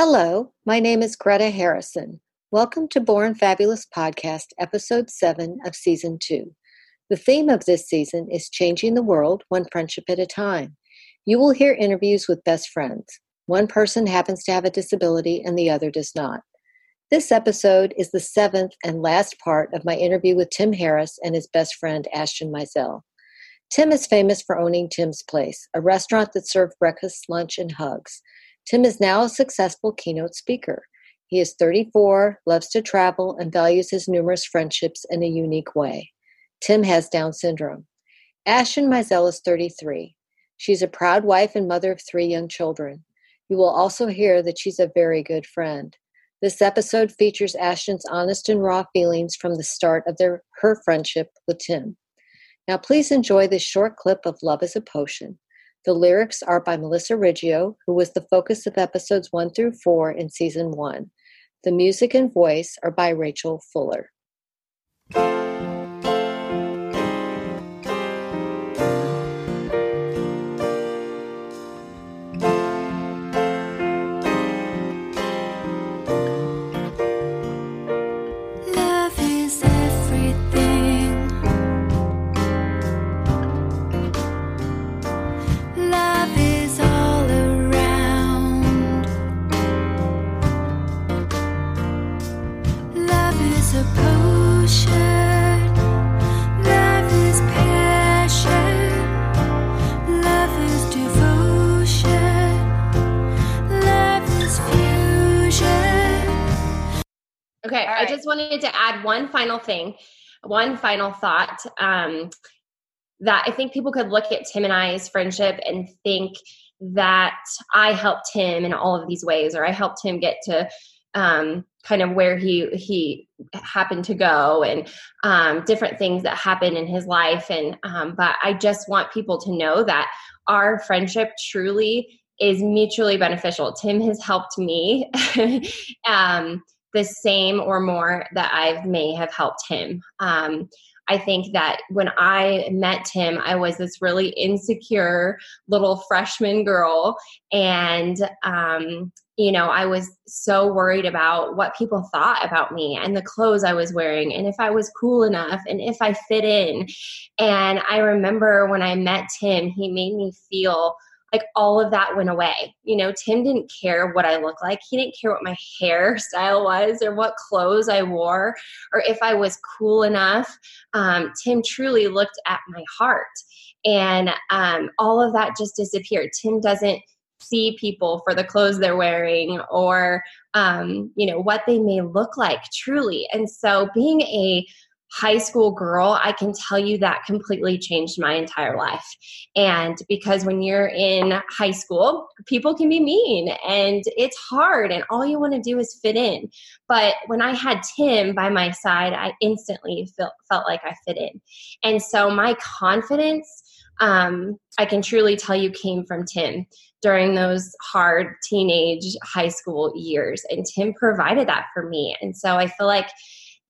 Hello, my name is Greta Harrison. Welcome to Born Fabulous Podcast, Episode 7 of Season 2. The theme of this season is Changing the World One Friendship at a Time. You will hear interviews with best friends. One person happens to have a disability and the other does not. This episode is the seventh and last part of my interview with Tim Harris and his best friend Ashton Mizell. Tim is famous for owning Tim's Place, a restaurant that served breakfast, lunch, and hugs. Tim is now a successful keynote speaker. He is 34, loves to travel, and values his numerous friendships in a unique way. Tim has Down syndrome. Ashton Mizell is 33. She's a proud wife and mother of three young children. You will also hear that she's a very good friend. This episode features Ashton's honest and raw feelings from the start of their her friendship with Tim. Now please enjoy this short clip of Love is a Potion. The lyrics are by Melissa Riggio, who was the focus of episodes 1 through 4 in season 1. The music and voice are by Rachel Fuller. Just wanted to add one final thing, one final thought. Um, that I think people could look at Tim and I's friendship and think that I helped him in all of these ways, or I helped him get to um, kind of where he he happened to go, and um, different things that happened in his life. And um, but I just want people to know that our friendship truly is mutually beneficial. Tim has helped me. the same or more that I may have helped him. Um, I think that when I met Tim, I was this really insecure little freshman girl. And, um, you know, I was so worried about what people thought about me and the clothes I was wearing and if I was cool enough and if I fit in. And I remember when I met Tim, he made me feel like all of that went away. You know, Tim didn't care what I looked like. He didn't care what my hairstyle was or what clothes I wore or if I was cool enough. Um, Tim truly looked at my heart. And um, all of that just disappeared. Tim doesn't see people for the clothes they're wearing or um, you know what they may look like truly and so being a high school girl, I can tell you that completely changed my entire life. And because when you're in high school, people can be mean and it's hard, and all you want to do is fit in. But when I had Tim by my side, I instantly felt, felt like I fit in. And so my confidence, um, I can truly tell you, came from Tim during those hard teenage high school years. And Tim provided that for me. And so I feel like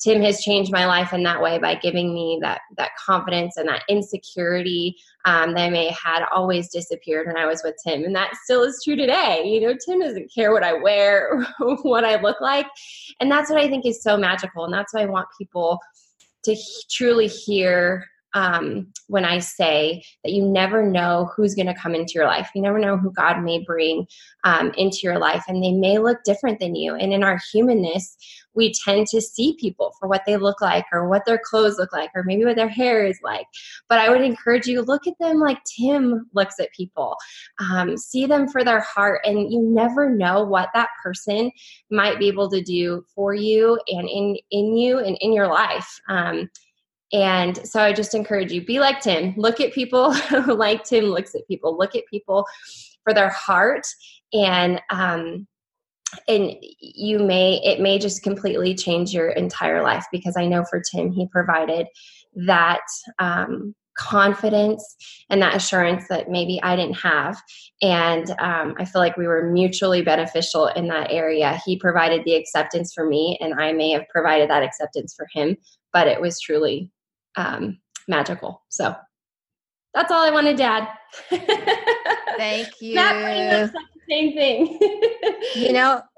Tim has changed my life in that way by giving me that that confidence and that insecurity um, that I may had always disappeared when I was with Tim, and that still is true today. You know, Tim doesn't care what I wear, what I look like, and that's what I think is so magical, and that's why I want people to truly hear um, when I say that you never know who's going to come into your life. You never know who God may bring um, into your life, and they may look different than you. And in our humanness, we tend to see people for what they look like, or what their clothes look like, or maybe what their hair is like. But I would encourage you look at them like Tim looks at people. Um, see them for their heart, and you never know what that person might be able to do for you and in in you and in your life. Um, and so I just encourage you be like Tim. Look at people like Tim looks at people. Look at people for their heart and um and you may it may just completely change your entire life because I know for Tim he provided that um confidence and that assurance that maybe I didn't have. And um, I feel like we were mutually beneficial in that area. He provided the acceptance for me, and I may have provided that acceptance for him, but it was truly um, magical. So that's all I wanted to add. Thank you. The same thing. you know.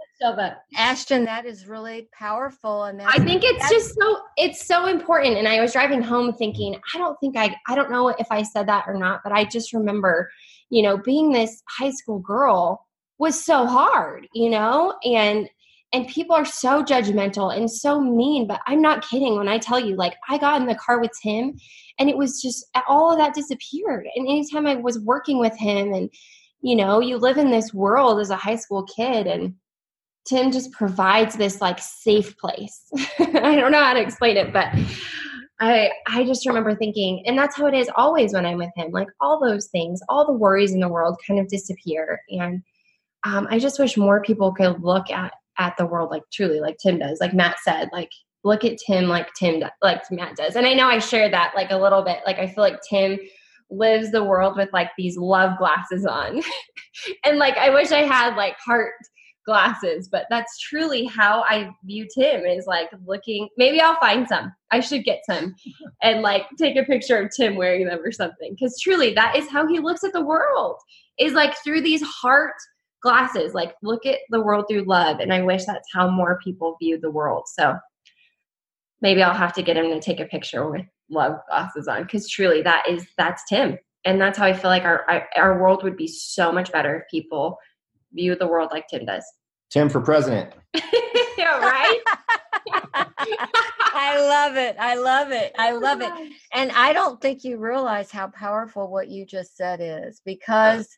Ashton, that is really powerful, and I think it's just so it's so important. And I was driving home thinking, I don't think I I don't know if I said that or not, but I just remember, you know, being this high school girl was so hard, you know, and and people are so judgmental and so mean but i'm not kidding when i tell you like i got in the car with tim and it was just all of that disappeared and anytime i was working with him and you know you live in this world as a high school kid and Tim just provides this like safe place. I don't know how to explain it, but I I just remember thinking, and that's how it is always when I'm with him. Like all those things, all the worries in the world kind of disappear, and um, I just wish more people could look at at the world like truly, like Tim does. Like Matt said, like look at Tim like Tim like Matt does. And I know I shared that like a little bit. Like I feel like Tim lives the world with like these love glasses on, and like I wish I had like heart glasses, but that's truly how I view Tim is like looking. Maybe I'll find some. I should get some and like take a picture of Tim wearing them or something. Because truly, that is how he looks at the world is like through these heart glasses. Like, look at the world through love. And I wish that's how more people view the world. So maybe I'll have to get him to take a picture with love glasses on because truly, that is that's Tim. And that's how I feel like our our world would be so much better if people view the world like Tim does. Tim for president. yeah, right? I love it. I love it. I love it. Oh and I don't think you realize how powerful what you just said is because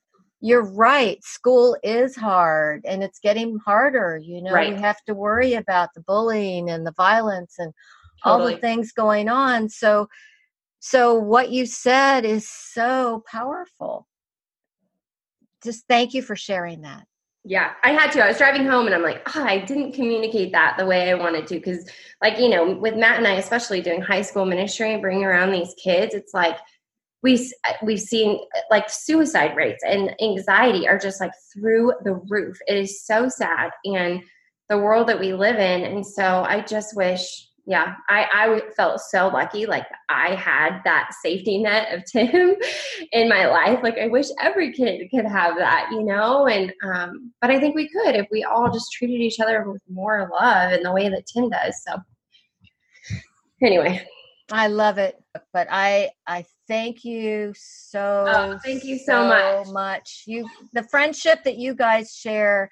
you're right. School is hard and it's getting harder. You know, right. you have to worry about the bullying and the violence and totally. all the things going on. So, so what you said is so powerful just thank you for sharing that. Yeah, I had to. I was driving home and I'm like, oh, I didn't communicate that the way I wanted to. Cause, like, you know, with Matt and I, especially doing high school ministry and bringing around these kids, it's like we, we've seen like suicide rates and anxiety are just like through the roof. It is so sad. And the world that we live in. And so I just wish yeah, I, I felt so lucky. Like I had that safety net of Tim in my life. Like I wish every kid could have that, you know. And um, but I think we could if we all just treated each other with more love in the way that Tim does. So anyway, I love it. But I I thank you oh, so. Oh, thank you so, so much. much. You the friendship that you guys share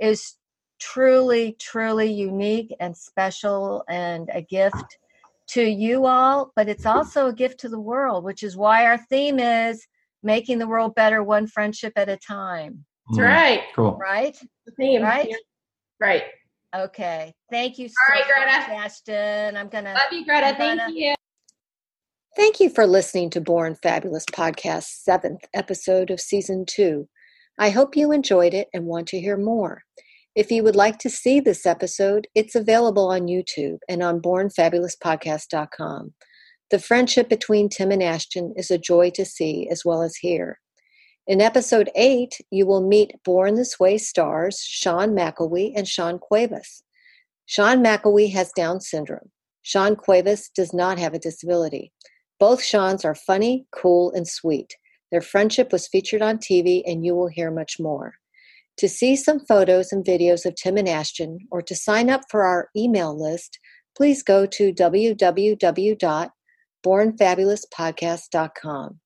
is truly, truly unique and special and a gift to you all, but it's also a gift to the world, which is why our theme is making the world better one friendship at a time. Mm, That's right. Cool. Right? The theme. Right? Right. Okay. Thank you so All right, Greta. much, Ashton. I'm gonna love you, Greta. Thank gonna, you. Thank you for listening to Born Fabulous Podcast, seventh episode of season two. I hope you enjoyed it and want to hear more. If you would like to see this episode, it's available on YouTube and on bornfabulouspodcast.com. The friendship between Tim and Ashton is a joy to see as well as hear. In episode 8, you will meet Born This Way stars Sean McElwee and Sean Cuevas. Sean McElwee has Down syndrome. Sean Cuevas does not have a disability. Both Seans are funny, cool, and sweet. Their friendship was featured on TV, and you will hear much more. To see some photos and videos of Tim and Ashton or to sign up for our email list, please go to www.bornfabulouspodcast.com.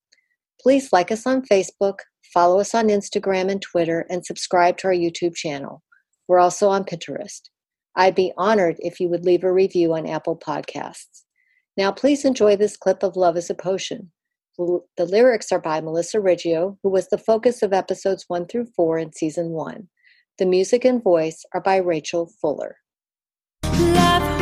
Please like us on Facebook, follow us on Instagram and Twitter, and subscribe to our YouTube channel. We're also on Pinterest. I'd be honored if you would leave a review on Apple Podcasts. Now, please enjoy this clip of Love is a Potion. The lyrics are by Melissa Riggio, who was the focus of episodes 1 through 4 in season 1. The music and voice are by Rachel Fuller. Love